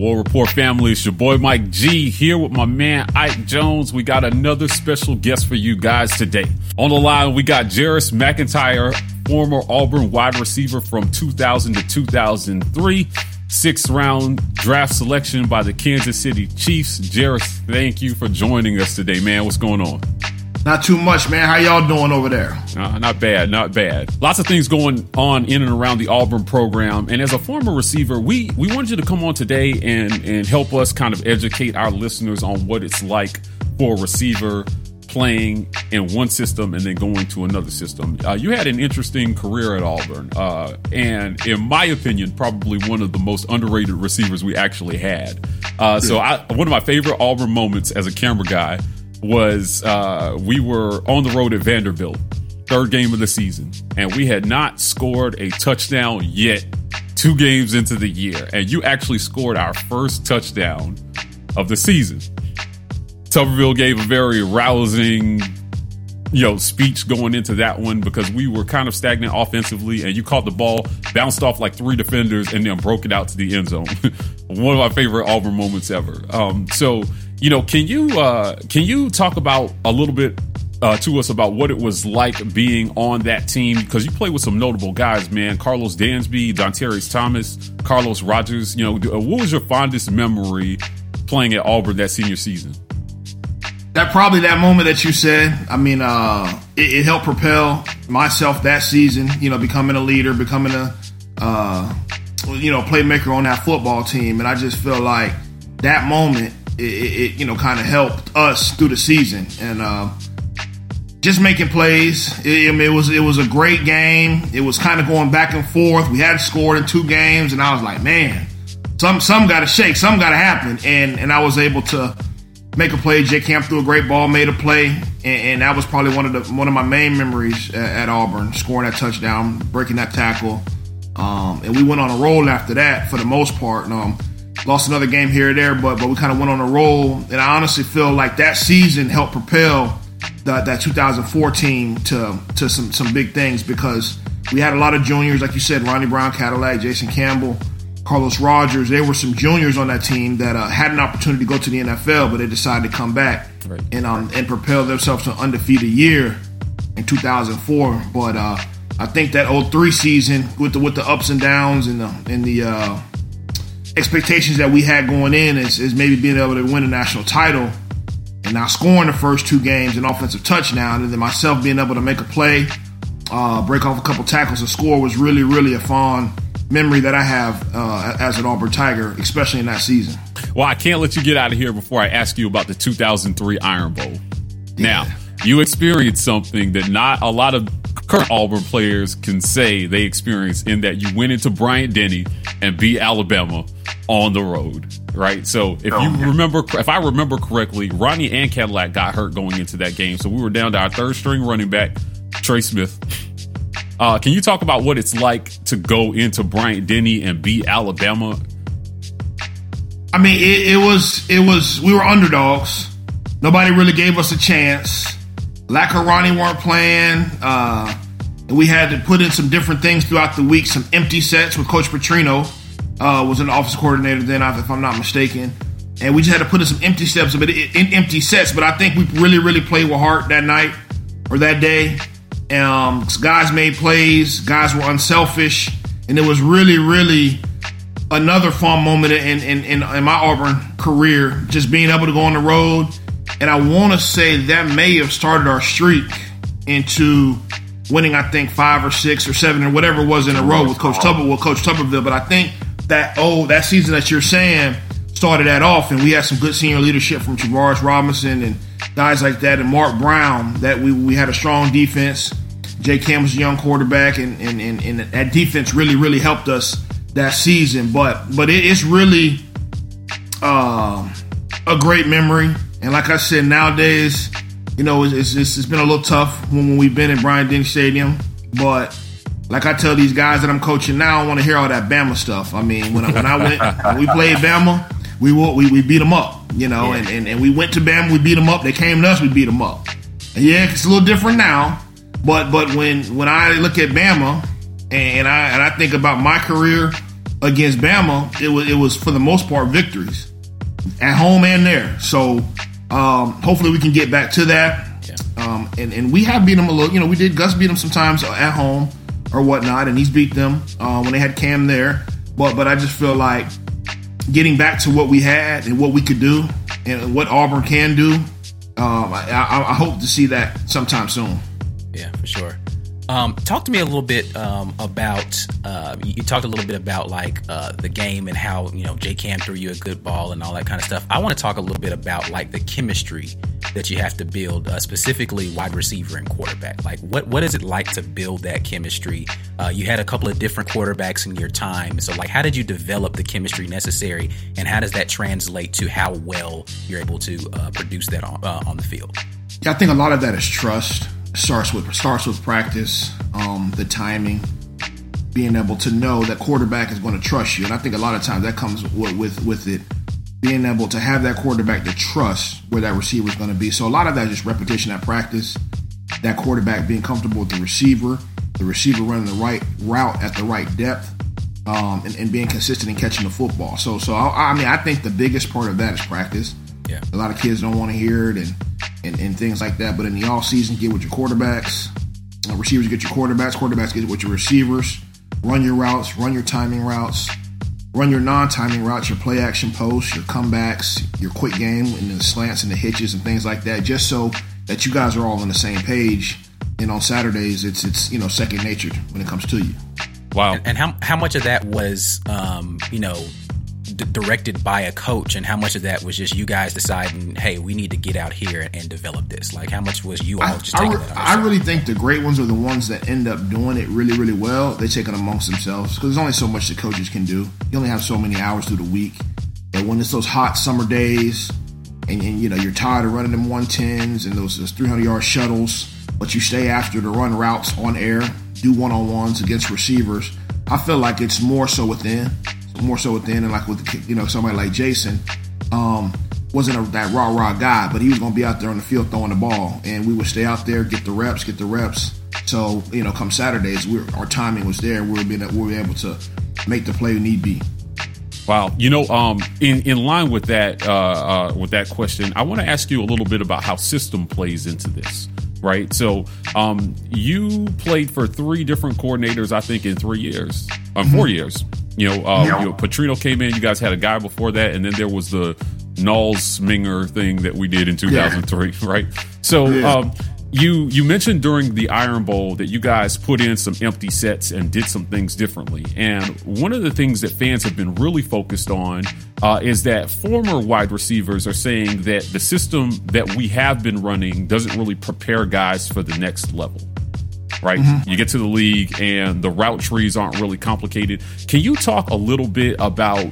War Report family, it's your boy Mike G here with my man Ike Jones. We got another special guest for you guys today. On the line, we got Jeris McIntyre, former Auburn wide receiver from 2000 to 2003, sixth round draft selection by the Kansas City Chiefs. Jeris, thank you for joining us today, man. What's going on? Not too much, man. How y'all doing over there? Uh, not bad, not bad. Lots of things going on in and around the Auburn program. And as a former receiver, we we wanted you to come on today and and help us kind of educate our listeners on what it's like for a receiver playing in one system and then going to another system. Uh, you had an interesting career at Auburn, uh, and in my opinion, probably one of the most underrated receivers we actually had. Uh, so, I, one of my favorite Auburn moments as a camera guy was uh, we were on the road at Vanderbilt, third game of the season, and we had not scored a touchdown yet. Two games into the year, and you actually scored our first touchdown of the season. Tuberville gave a very rousing, you know, speech going into that one because we were kind of stagnant offensively, and you caught the ball, bounced off like three defenders, and then broke it out to the end zone. one of my favorite Auburn moments ever. Um, so you know, can you uh, can you talk about a little bit uh, to us about what it was like being on that team? Because you played with some notable guys, man. Karlos Dansby, Dontarrious Thomas, Carlos Rogers. You know, what was your fondest memory playing at Auburn that senior season? That probably that moment that you said. I mean, uh, it, it helped propel myself that season. You know, becoming a leader, becoming a uh, you know playmaker on that football team, and I just feel like that moment it, it you know kind of helped us through the season and uh, just making plays. It, I mean, it was it was a great game. It was kind of going back and forth. We had scored in two games, and I was like, man, some some got to shake, some got to happen, and and I was able to make a play. Jay Camp threw a great ball, made a play, and, and that was probably one of the one of my main memories at, at Auburn, scoring that touchdown, breaking that tackle. Um, and we went on a roll after that for the most part. And, Um, lost another game here or there, but but we kind of went on a roll. And I honestly feel like that season helped propel the, that 2014 to to some some big things because we had a lot of juniors, like you said, Ronnie Brown, Cadillac, Jason Campbell, Carlos Rogers. There were some juniors on that team that uh, had an opportunity to go to the NFL, but they decided to come back right. and um, and propel themselves to an undefeated year in 2004. But uh, I think that 03 season with the with the ups and downs and the and the uh, expectations that we had going in is, is maybe being able to win a national title and now scoring the first two games an offensive touchdown and then myself being able to make a play uh, break off a couple tackles and score was really really a fond memory that i have uh, as an auburn tiger especially in that season. Well i can't let you get out of here before i ask you about the 2003 iron bowl. Now you experienced something that not a lot of current Auburn players can say they experienced in that you went into Bryant Denny and beat Alabama on the road, right? So if oh, you yeah. remember, if I remember correctly, Ronnie and Cadillac got hurt going into that game, so we were down to our third string running back, Trey Smith. Uh, can you talk about what it's like to go into Bryant Denny and beat Alabama? I mean, it, it was it was we were underdogs. Nobody really gave us a chance. Ronnie weren't playing. Uh, we had to put in some different things throughout the week, some empty sets with Coach Petrino uh, was an office coordinator then, if I'm not mistaken. And we just had to put in some empty steps, but in empty sets. But I think we really, really played with heart that night or that day. Um, guys made plays. Guys were unselfish, and it was really, really another fun moment in, in, in, in my Auburn career, just being able to go on the road. And I want to say that may have started our streak into winning, I think, five or six or seven or whatever it was in a row with Coach Tupper, with Coach Tuberville. But I think that, oh, that season that you're saying started that off, and we had some good senior leadership from Travaris Robinson and guys like that, and Mark Brown, that we, we had a strong defense. Jay Cam was a young quarterback, and, and, and, and that defense really, really helped us that season. But but it, it's really uh, a great memory. And like I said, nowadays, you know, it's, it's, it's been a little tough when, when we've been in Bryant Denny Stadium. But like I tell these guys that I'm coaching now, I want to hear all that Bama stuff. I mean, when I, when I went, when we played Bama, we we, we beat them up, you know, yeah. and, and, and we went to Bama, we beat them up. They came to us, we beat them up. And yeah, it's a little different now. But but when when I look at Bama and I and I think about my career against Bama, it was it was for the most part victories at home and there. So um, hopefully we can get back to that. Yeah. Um, and and we have beat them a little. You know, we did Gus beat them sometimes at home or whatnot, and he's beat them uh, when they had Cam there. But but I just feel like getting back to what we had and what we could do and what Auburn can do. Um, I, I, I hope to see that sometime soon. Yeah, for sure. Um, talk to me a little bit um, about uh, you talked a little bit about like uh, the game and how you know J Cam threw you a good ball and all that kind of stuff. I want to talk a little bit about like the chemistry that you have to build, uh, specifically wide receiver and quarterback. Like what what is it like to build that chemistry? Uh, you had a couple of different quarterbacks in your time, so like how did you develop the chemistry necessary, and how does that translate to how well you're able to uh, produce that on, uh, on the field? Yeah, I think a lot of that is trust starts with starts with practice, um, the timing, being able to know that quarterback is going to trust you, and I think a lot of times that comes with with, with it being able to have that quarterback to trust where that receiver is going to be. So a lot of that is just repetition at practice. That quarterback being comfortable with the receiver, the receiver running the right route at the right depth, um, and, and, being consistent in catching the football. So, so I, I mean, I think the biggest part of that is practice. Yeah. A lot of kids don't want to hear it, and and, and things like that. But in the off season, get with your quarterbacks. Uh, receivers get your quarterbacks. Quarterbacks get with your receivers. Run your routes. Run your timing routes. Run your non-timing routes. Your play action posts. Your comebacks. Your quick game and the slants and the hitches and things like that. Just so that you guys are all on the same page. And on Saturdays, it's it's you know second nature when it comes to you. Wow. And, and how how much of that was um, you know d- directed by a coach, and how much of that was just you guys deciding, hey, we need to get out here and, and develop this? Like, how much was you all just taking I, that? I really think the great ones are the ones that end up doing it really, really well. They take it amongst themselves because there's only so much the coaches can do. You only have so many hours through the week, and when it's those hot summer days, and, and you know you're tired of running them 110s and those, those 300 yard shuttles, but you stay after to run routes on air, do one on ones against receivers. I feel like it's more so within more so within and like with the, you know somebody like Jason um, wasn't a, that raw raw guy, but he was going to be out there on the field throwing the ball, and we would stay out there, get the reps, get the reps. So you know, come Saturdays, we our timing was there. We were being we were able to make the play need be. Wow, you know, um, in in line with that uh, uh, with that question, I want to ask you a little bit about how system plays into this right? So um, you played for three different coordinators, I think, in three years, uh, 4 mm-hmm. years. You know, uh, you know, Petrino came in. You guys had a guy before that, and then there was the Nall-Ensminger thing that we did in 2003, yeah. right? So, yeah. um, you you mentioned during the Iron Bowl that you guys put in some empty sets and did some things differently. And one of the things that fans have been really focused on uh, is that former wide receivers are saying that the system that we have been running doesn't really prepare guys for the next level right? Mm-hmm. You get to the league and the route trees aren't really complicated. Can you talk a little bit about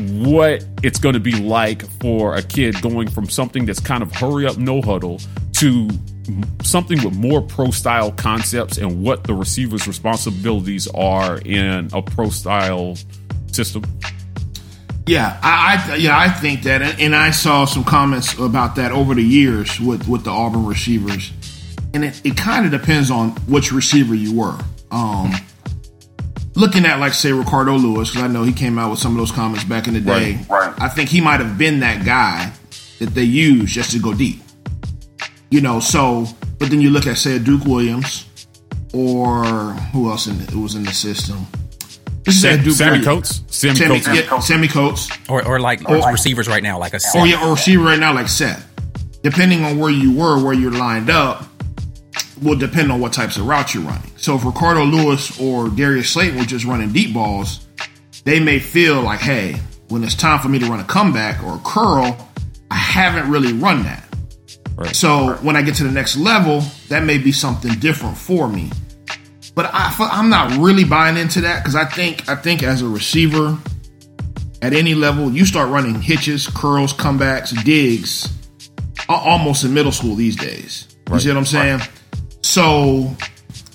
what it's going to be like for a kid going from something that's kind of hurry up, no huddle to something with more pro style concepts and what the receiver's responsibilities are in a pro style system? Yeah, I, I yeah I think that, and I saw some comments about that over the years with with the Auburn receivers and it, it kind of depends on which receiver you were. Um, looking at like say Ricardo Louis, because I know he came out with some of those comments back in the day. Right, right. I think he might have been that guy that they used just to go deep. You know, so but then you look at say Duke Williams or who else in, who was in the system? This Sam, is Sammie Coates. Sammie, Sammie Coates. Yeah, Sammie Coates. Or, or like or, receivers right now, like a Seth. Oh yeah, or receiver right now, like Seth. Depending on where you were, where you're lined up, will depend on what types of routes you're running. So if Ricardo Louis or Darius Slayton were just running deep balls, they may feel like, hey, when it's time for me to run a comeback or a curl, I haven't really run that. Right. So when I get to the next level, that may be something different for me. But I, I'm not really buying into that because I think I think as a receiver, at any level, you start running hitches, curls, comebacks, digs, almost in middle school these days. You see what I'm saying? Right. So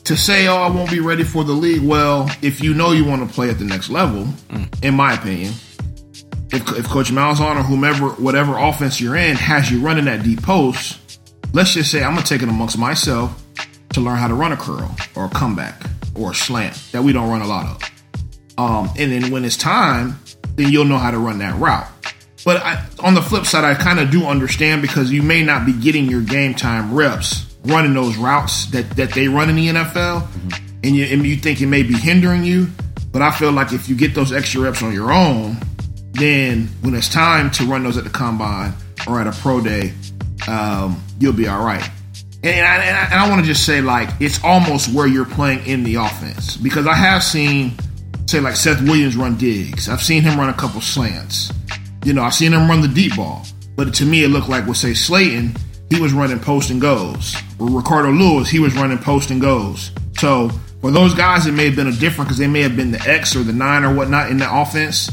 to say, "Oh, I won't be ready for the league," well, if you know you want to play at the next level, mm. in my opinion, if, if Coach Malzahn or whomever, whatever offense you're in, has you running that deep post, let's just say I'm gonna take it amongst myself to learn how to run a curl or a comeback or a slant that we don't run a lot of. Um, and then when it's time, then you'll know how to run that route. But I, on the flip side, I kind of do understand because you may not be getting your game time reps running those routes that, that they run in the NFL, mm-hmm. and you and you think it may be hindering you. But I feel like if you get those extra reps on your own, then when it's time to run those at the combine or at a pro day, um, you'll be all right. And I, and I, I want to just say, like, it's almost where you're playing in the offense because I have seen, say, like Seth Williams run digs. I've seen him run a couple slants. You know, I've seen him run the deep ball. But to me, it looked like with say Slayton, he was running post and goes. Ricardo Louis, he was running post and goes. So for those guys, it may have been a different because they may have been the X or the nine or whatnot in the offense,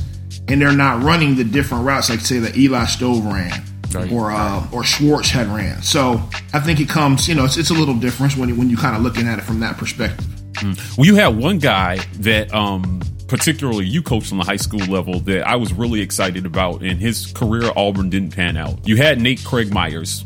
and they're not running the different routes like say that Eli Stove ran right. or uh, or Schwartz had ran. So I think it comes, you know, it's, it's a little difference when you, when you kind of looking at it from that perspective. Mm. Well, you had one guy that um, particularly you coached on the high school level that I was really excited about, and his career at Auburn didn't pan out. You had Nate Craig Myers,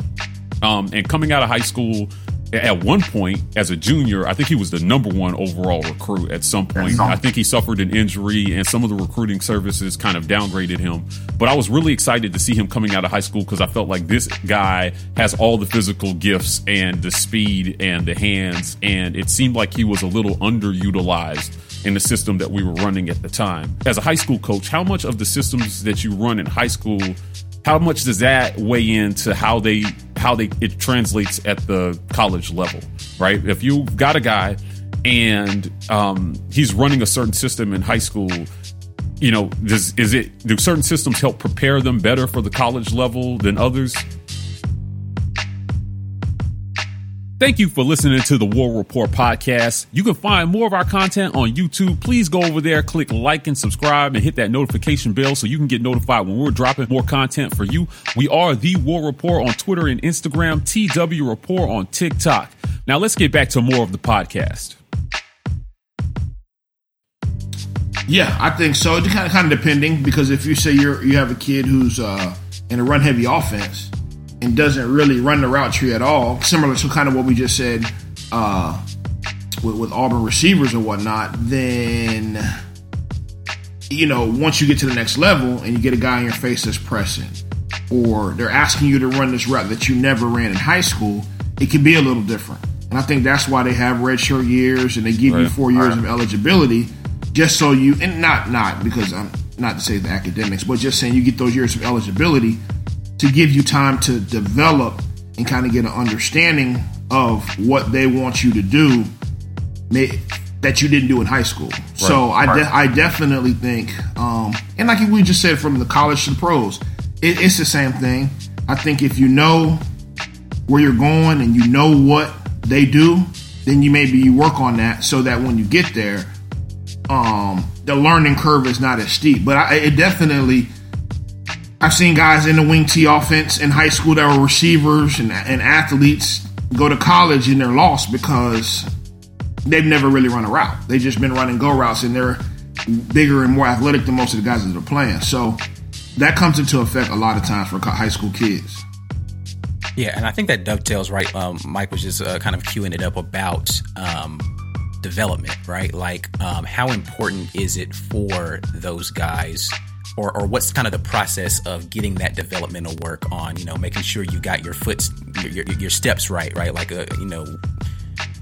um, and coming out of high school, at one point as a junior, I think he was the number one overall recruit at some point. I think he suffered an injury and some of the recruiting services kind of downgraded him. But I was really excited to see him coming out of high school because I felt like this guy has all the physical gifts and the speed and the hands. And it seemed like he was a little underutilized in the system that we were running at the time. As a high school coach, how much of the systems that you run in high school how much does that weigh into how they how they it translates at the college level right? If you've got a guy and um, he's running a certain system in high school you know does is it do certain systems help prepare them better for the college level than others Thank you for listening to the War Report podcast. You can find more of our content on YouTube. Please go over there, click like and subscribe, and hit that notification bell so you can get notified when we're dropping more content for you. We are the War Report on Twitter and Instagram, TW Report on TikTok. Now let's get back to more of the podcast. Yeah, I think so. It kind of kind of depending because if you say you're you have a kid who's uh, in a run heavy offense and doesn't really run the route tree at all, similar to kind of what we just said uh, with, with Auburn receivers or whatnot, then you know once you get to the next level and you get a guy in your face that's pressing, or they're asking you to run this route that you never ran in high school, it can be a little different. And I think that's why they have redshirt years and they give right. you four years right. of eligibility, just so you and not not because I'm not to say the academics, but just saying you get those years of eligibility to give you time to develop and kind of get an understanding of what they want you to do that you didn't do in high school. Right. So I, de- I definitely think, um, and like we just said from the college to the pros, it, it's the same thing. I think if you know where you're going and you know what they do, then you maybe you work on that so that when you get there, um, the learning curve is not as steep. But I, it definitely I've seen guys in the wing T offense in high school that were receivers and, and athletes go to college and they're lost because they've never really run a route. They've just been running go routes and they're bigger and more athletic than most of the guys that are playing. So that comes into effect a lot of times for high school kids. Yeah, and I think that dovetails right. Um, Mike was just uh, kind of queuing it up about um, development, right? Like, um, how important is it for those guys or, or what's kind of the process of getting that developmental work on you know making sure you got your foot your, your, your steps right right like a uh, you know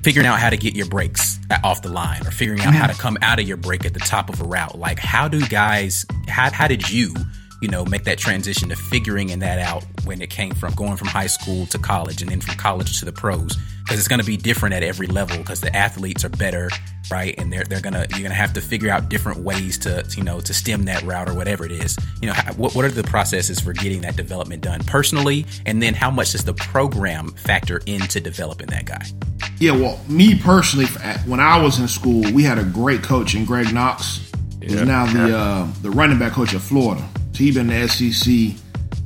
figuring out how to get your breaks off the line or figuring out mm-hmm. how to come out of your break at the top of a route. Like, how do guys, how, how did you, you know, make that transition to figuring in that out when it came from going from high school to college and then from college to the pros? Because it's going to be different at every level because the athletes are better, right? And they're, they're going to, you're going to have to figure out different ways to, you know, to stem that route or whatever it is. You know, what, what are the processes for getting that development done personally? And then how much does the program factor into developing that guy? Yeah, well, me personally, when I was in school, we had a great coach in Greg Knox. He's yeah. now the uh, the running back coach of Florida. So he's been in the SEC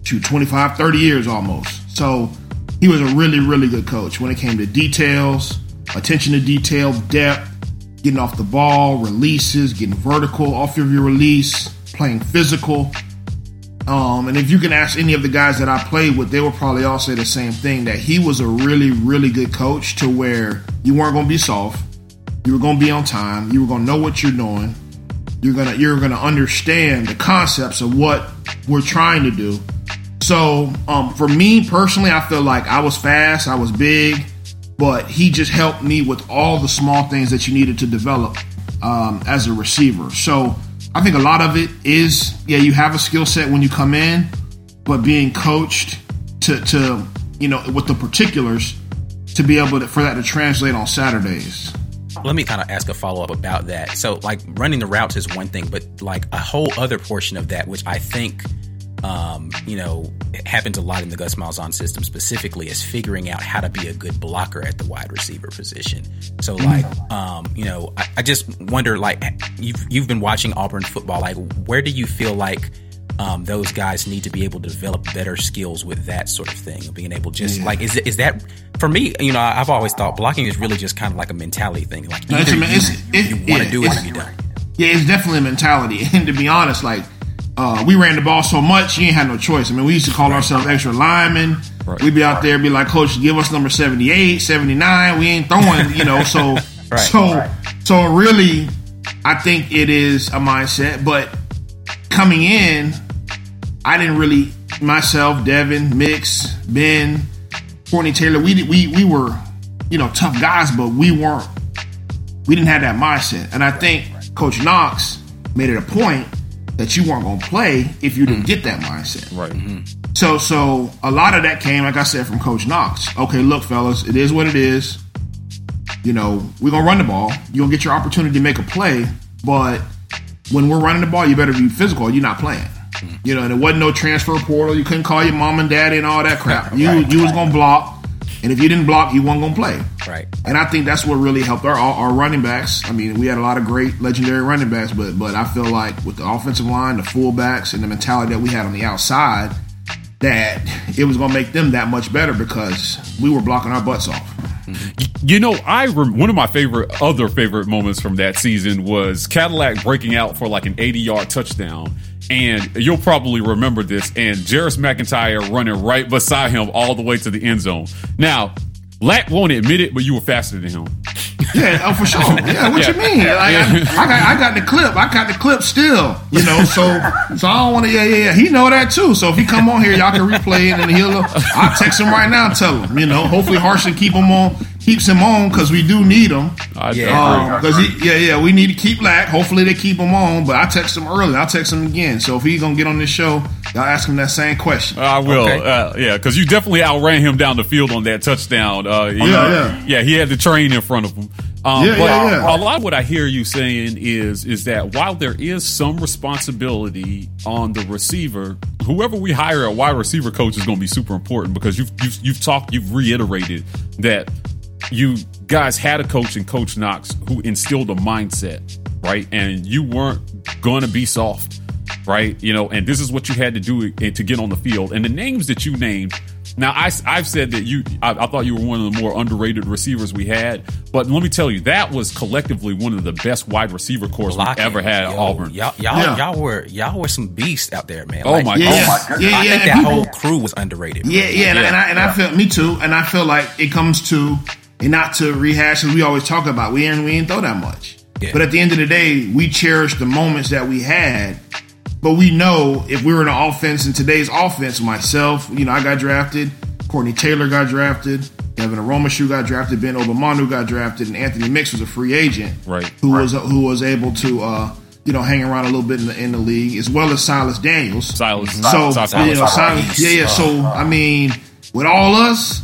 to 25, 30 years almost. So he was a really, really good coach when it came to details, attention to detail, depth, getting off the ball, releases, getting vertical off of your release, playing physical. Um, and if you can ask any of the guys that I played with, they will probably all say the same thing that he was a really, really good coach to where you weren't going to be soft. You were going to be on time. You were going to know what you're doing. You're gonna you're gonna understand the concepts of what we're trying to do. So um, for me personally, I feel like I was fast, I was big, but he just helped me with all the small things that you needed to develop um, as a receiver. So I think a lot of it is, yeah, you have a skill set when you come in, but being coached to, to you know, with the particulars to be able to, for that to translate on Saturdays. Let me kind of ask a follow up about that. So, like, running the routes is one thing, but like a whole other portion of that, which I think um, you know, happens a lot in the Gus Malzahn system specifically is figuring out how to be a good blocker at the wide receiver position. So mm-hmm. like, um, you know, I, I, just wonder like you've you've been watching Auburn football, like where do you feel like um, those guys need to be able to develop better skills with that sort of thing, of being able just yeah. like is is that for me? You know, I've always thought blocking is really just kind of like a mentality thing. Like either no, it's, you, it, you want to do it or you don't. Yeah, it's definitely a mentality, and to be honest, like uh, we ran the ball so much, you ain't had no choice. I mean, we used to call right. ourselves extra linemen. Right. We'd be out there, be like, Coach, give us number 78, 79. We ain't throwing, you know. So, so, so really, I think it is a mindset. But coming in, I didn't really myself, Devin, Mix, Ben, Courtney Taylor. We we we were, you know, tough guys, but we weren't. We didn't have that mindset. And I think Coach Knox made it a point that you weren't going to play if you didn't mm. get that mindset. Right. Mm-hmm. So, so a lot of that came, like I said, from Coach Knox. Okay, look, fellas, it is what it is. You know, we're gonna run the ball. You're gonna get your opportunity to make a play, but when we're running the ball, you better be physical. You're not playing. Mm. You know, and there wasn't no transfer portal. You couldn't call your mom and daddy and all that crap. You right. you was gonna block. And if you didn't block, you weren't going to play. Right. And I think that's what really helped our our running backs. I mean, we had a lot of great legendary running backs, but but I feel like with the offensive line, the fullbacks, and the mentality that we had on the outside, that it was going to make them that much better because we were blocking our butts off. You know, I rem- one of my favorite other favorite moments from that season was Cadillac breaking out for like an 80 yard touchdown and you'll probably remember this, and Jeris McIntyre running right beside him all the way to the end zone. Now, Lack won't admit it, but you were faster than him. Yeah, oh, for sure. Yeah, what yeah. you mean? Like, I, I, got, I got the clip. I got the clip still. You know, so so I don't want to. Yeah, yeah, yeah. He know that too. So if he come on here, y'all can replay it, and he'll. I'll text him right now. and Tell him. You know, hopefully Harsin keep him on keeps him on because we do need him. Yeah, because um, yeah, yeah, we need to keep Lack. Hopefully they keep him on. But I text him early. I'll text him again. So if he's gonna get on this show, y'all ask him that same question. I will. Okay. Uh, yeah, because you definitely outran him down the field on that touchdown. Uh, yeah, yeah, yeah. He had the train in front of him. Um, yeah, but yeah, yeah. a lot of what I hear you saying is is that while there is some responsibility on the receiver, whoever we hire a wide receiver coach is going to be super important because you've, you've you've talked, you've reiterated that you guys had a coach in Coach Knox who instilled a mindset, right? And you weren't going to be soft, right? You know, and this is what you had to do to get on the field. And the names that you named. Now, I, have said that you, I, I, thought you were one of the more underrated receivers we had, but let me tell you, that was collectively one of the best wide receiver corps we've ever had at Auburn. Y'all, y'all, yeah. y'all were, y'all were some beasts out there, man. Oh like, my yeah, god! Yeah, yeah, I think that whole crew was underrated. Man. Yeah, yeah, and, I, and, I, and I feel me too, and I feel like it comes to and not to rehash as we always talk about. We ain't we ain't throw that much. Yeah. But at the end of the day, we cherish the moments that we had. But we know if we were in an offense in today's offense, myself, you know, I got drafted, Courtney Taylor got drafted, Devin Aromashodu got drafted, Ben Obomanu got drafted, and Anthony Mix was a free agent, Right. Who Right. was who was able to uh, you know hang around a little bit in the, in the league, as well as Silas Daniels. Silas. So Silas- you know, Silas- Silas, yeah, yeah. So I mean, with all us,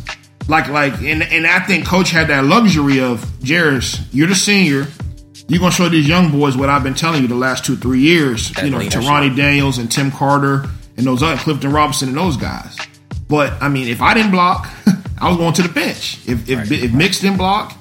like like, and and I think Coach had that luxury of Jeris, you're the senior. You're gonna show these young boys what I've been telling you the last two three years. That you know. Ronnie Daniels and Tim Carter and those other Clifton Robinson and those guys. But I mean, if I didn't block, I was going to the bench. If if, if Mix didn't block,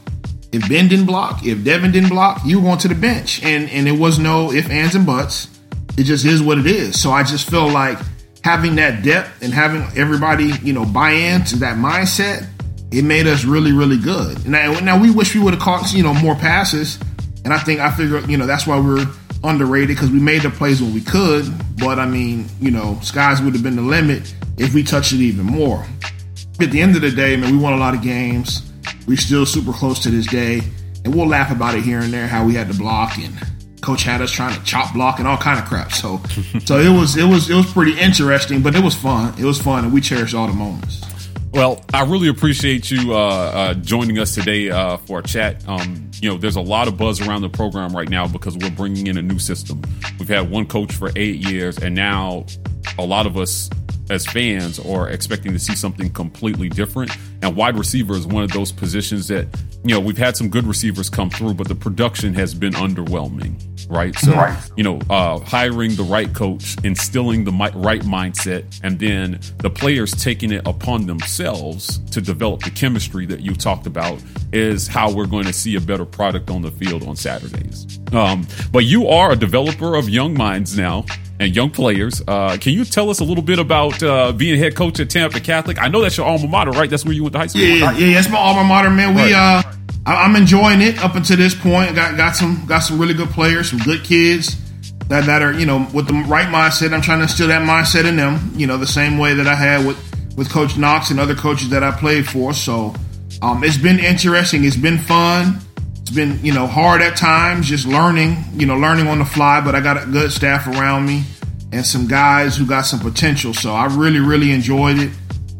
if Ben didn't block, if Devin didn't block, you were going to the bench. And and it was no if, ands, and buts. It just is what it is. So I just feel like having that depth and having everybody, you know, buy into that mindset, it made us really, really good. Now, now we wish we would have caught, you know, more passes. And I think I figure, you know, that's why we're underrated because we made the plays when we could. But I mean, you know, skies would have been the limit if we touched it even more. At the end of the day, man, we won a lot of games. We're still super close to this day, and we'll laugh about it here and there how we had to block and coach had us trying to chop block and all kind of crap. So, so it was it was it was pretty interesting, but it was fun. It was fun, and we cherished all the moments. Well, I really appreciate you uh, uh, joining us today uh, for a chat. Um, you know, there's a lot of buzz around the program right now because we're bringing in a new system. We've had one coach for eight years, and now a lot of us as fans are expecting to see something completely different. And wide receiver is one of those positions that, you know, we've had some good receivers come through, but the production has been underwhelming, right? So, you know, uh, hiring the right coach, instilling the mi- right mindset, and then the players taking it upon themselves to develop the chemistry that you talked about is how we're going to see a better product on the field on Saturdays. Um, but you are a developer of young minds now and young players. Uh, can you tell us a little bit about uh, being head coach at Tampa Catholic? I know that's your alma mater, right? That's where you went to high school. Yeah, yeah, yeah. It's my alma mater, man. We Right. uh, I- I'm enjoying it up until this point. Got got some got some really good players, some good kids that that are you know with the right mindset. I'm trying to instill that mindset in them. You know, the same way that I had with with Coach Knox and other coaches that I played for. So um, it's been interesting. It's been fun. It's been you know hard at times, just learning. You know, learning on the fly. But I got a good staff around me and some guys who got some potential. So I really really enjoyed it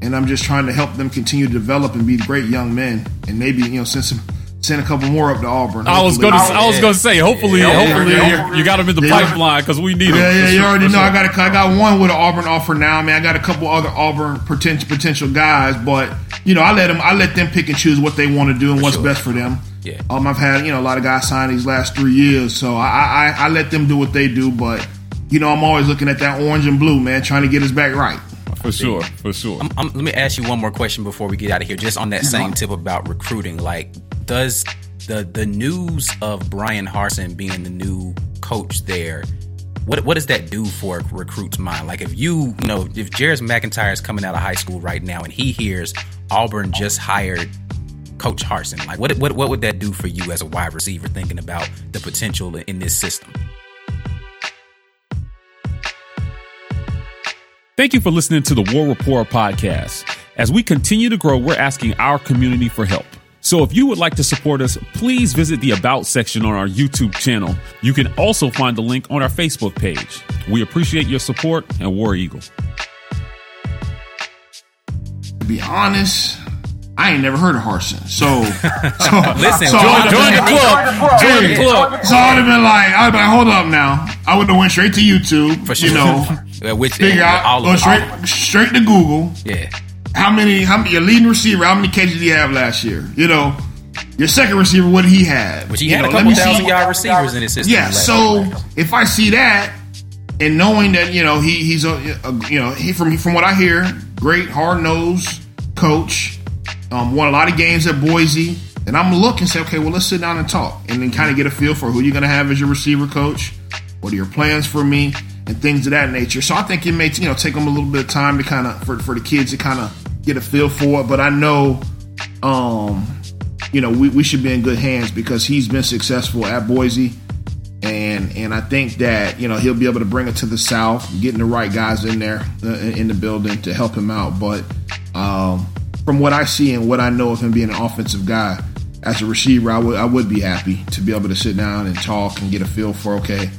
and I'm just trying to help them continue to develop and be great young men, and maybe you know send some send a couple more up to Auburn. I was gonna, I was gonna say, hopefully, Yeah, hopefully, yeah, yeah. you got them in the Yeah. pipeline because we need them. Yeah, yeah, you already for know. I got a, I got one with an Auburn offer now. Man, I got a couple other Auburn potential potential guys, but you know, I let them I let them pick and choose what they want to do and what's sure. best for them. Yeah. Um, I've had you know a lot of guys sign these last three years, so I I, I let them do what they do, but you know I'm always looking at that orange and blue man, trying to get us back right. for sure, for sure. Um, let me ask you one more question before we get out of here. Just on that same tip about recruiting, like does the the news of Bryan Harsin being the new coach there, what what does that do for a recruit's mind? Like if you you know if Jeris McIntyre is coming out of high school right now and he hears Auburn just hired Coach Harsin, like what what what would that do for you as a wide receiver thinking about the potential in this system? Thank you for listening to the War Report podcast. As we continue to grow, we're asking our community for help. So if you would like to support us, please visit the About section on our YouTube channel. You can also find the link on our Facebook page. We appreciate your support and War Eagle. To be honest, I ain't never heard of Harsin, so so Listen, so join- join the club. Join the club. So I'd have been like, I'd been like, hold up now. I would have went straight to YouTube, For sure. you know, Which figure out, all go of straight straight to Google. yeah. How many? How many? Your leading receiver? How many catches did he have last year? You know, your second receiver, what did he have? Which he You had know, a couple see- thousand yard receivers in his system. Yeah. So year. if I see that, and knowing that you know he he's a, a you know he from from what I hear, great hard nosed coach, um, won a lot of games at Boise. Then I'm looking and say, okay, well let's sit down and talk, and then kind of get a feel for who you're going to have as your receiver coach. What are your plans for me and things of that nature? So I think it may you know take them a little bit of time to kind of for for the kids to kind of get a feel for it. But I know, um, you know, we, we should be in good hands because he's been successful at Boise and and I think that you know he'll be able to bring it to the South, getting the right guys in there uh, in the building to help him out. But um, from what I see and what I know of him being an offensive guy, as a receiver, I would I would be happy to be able to sit down and talk and get a feel for okay,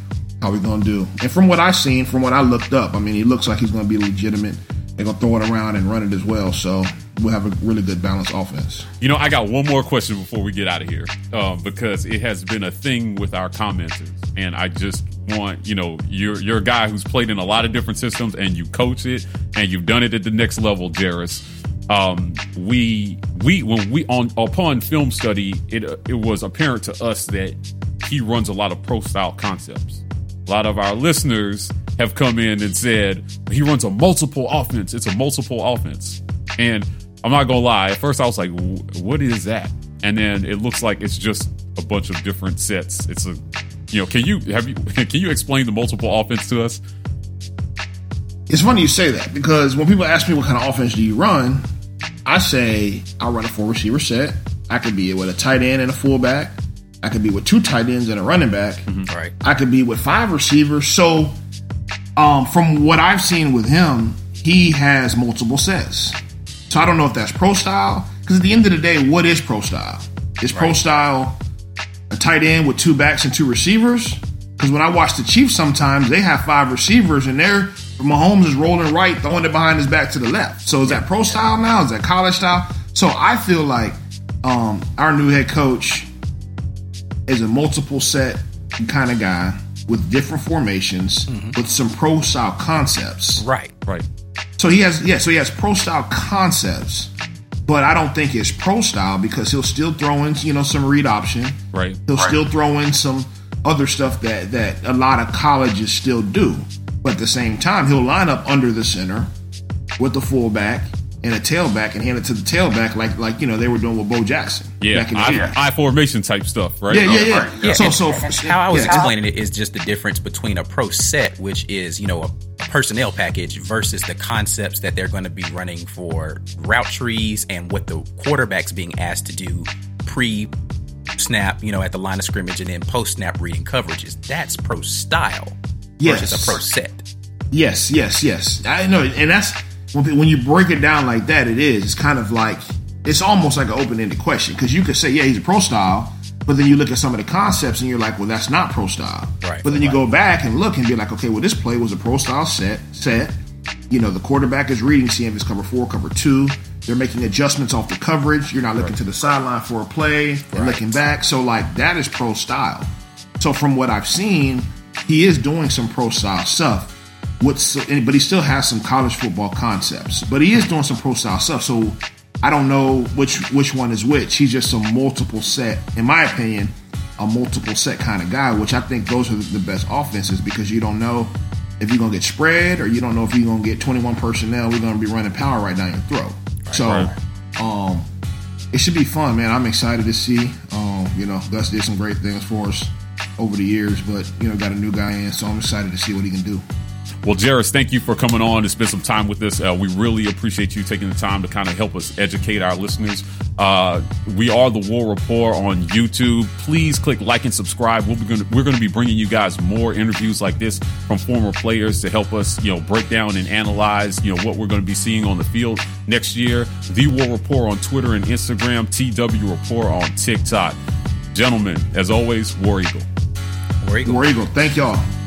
how we gonna do. And from what I've seen, from what I looked up, I mean, he looks like he's gonna be legitimate. They're gonna throw it around and run it as well. So we'll have a really good balanced offense. You know, I got one more question before we get out of here um, because it has been a thing with our commenters, and I just want you know you're you're a guy who's played in a lot of different systems and you coach it and you've done it at the next level, Jeris. Um, we we when we on upon film study, it it was apparent to us that he runs a lot of pro style concepts. A lot of our listeners have come in and said he runs a multiple offense. It's a multiple offense, and I'm not gonna lie. At first, I was like, "What is that?" And then it looks like it's just a bunch of different sets. It's a, you know, can you have you can you explain the multiple offense to us? It's funny you say that because when people ask me what kind of offense do you run, I say I run a four receiver set. I could be with a tight end and a fullback. I could be with two tight ends and a running back. Mm-hmm. Right. I could be with five receivers. So, um, from what I've seen with him, he has multiple sets. So I don't know if that's pro style. Because at the end of the day, what is pro style? Is pro style a tight end with two backs and two receivers? Because when I watch the Chiefs, sometimes they have five receivers and they're Mahomes is rolling right, throwing it behind his back to the left. So is that pro style now? Is that college style? So I feel like um, our new head coach is a multiple set kind of guy with different formations with some pro style concepts. Right. Right. So he has yeah, so he has pro style concepts, but I don't think it's pro style because he'll still throw in you know some read option. Right. He'll still throw in some other stuff that that a lot of colleges still do. But at the same time, he'll line up under the center with the fullback and a tailback and hand it to the tailback like like you know they were doing with Bo Jackson. Yeah. back in the day. I, I formation type stuff. Right. yeah, yeah, yeah, Yeah, So and- so and how I was yeah. explaining it is just the difference between a pro set, which is you know a personnel package, versus the concepts that they're going to be running for route trees and what the quarterback's being asked to do pre snap, you know, at the line of scrimmage, and then post snap reading coverages. That's pro style versus Yes. a pro set. Yes, yes, yes. I know, and that's when when you break it down like that. It is. It's kind of like it's almost like an open ended question because you could say, yeah, he's a pro style, but then you look at some of the concepts and you're like, well, that's not pro style. Right, But then you right. go back and look and be like, okay, well, this play was a pro style set. Set. You know, the quarterback is reading, seeing if it's cover four, cover two. They're making adjustments off the coverage. You're not looking to the sideline for a play and looking back. So, like, that is pro style. So, from what I've seen, he is doing some pro style stuff. What's but he still has some college football concepts. But he is doing some pro style stuff. So I don't know which which one is which. He's just a multiple set, in my opinion, a multiple set kind of guy. Which I think those are the best offenses because you don't know if you're gonna get spread or you don't know if you're gonna get 21 personnel. We're gonna be running power right down your throat. So, um, it should be fun, man. I'm excited to see. Um, you know, Gus did some great things for us over the years, but you know, got a new guy in, so I'm excited to see what he can do. Well, Jeris, thank you for coming on and spend some time with us. Uh, we really appreciate you taking the time to kind of help us educate our listeners. Uh, we are the War Report on YouTube. Please click like and subscribe. We'll be gonna, we're going to be bringing you guys more interviews like this from former players to help us, you know, break down and analyze, you know, what we're going to be seeing on the field next year. The War Report on Twitter and Instagram. TW Report on TikTok. Gentlemen, as always, War Eagle. War Eagle. War Eagle, thank y'all.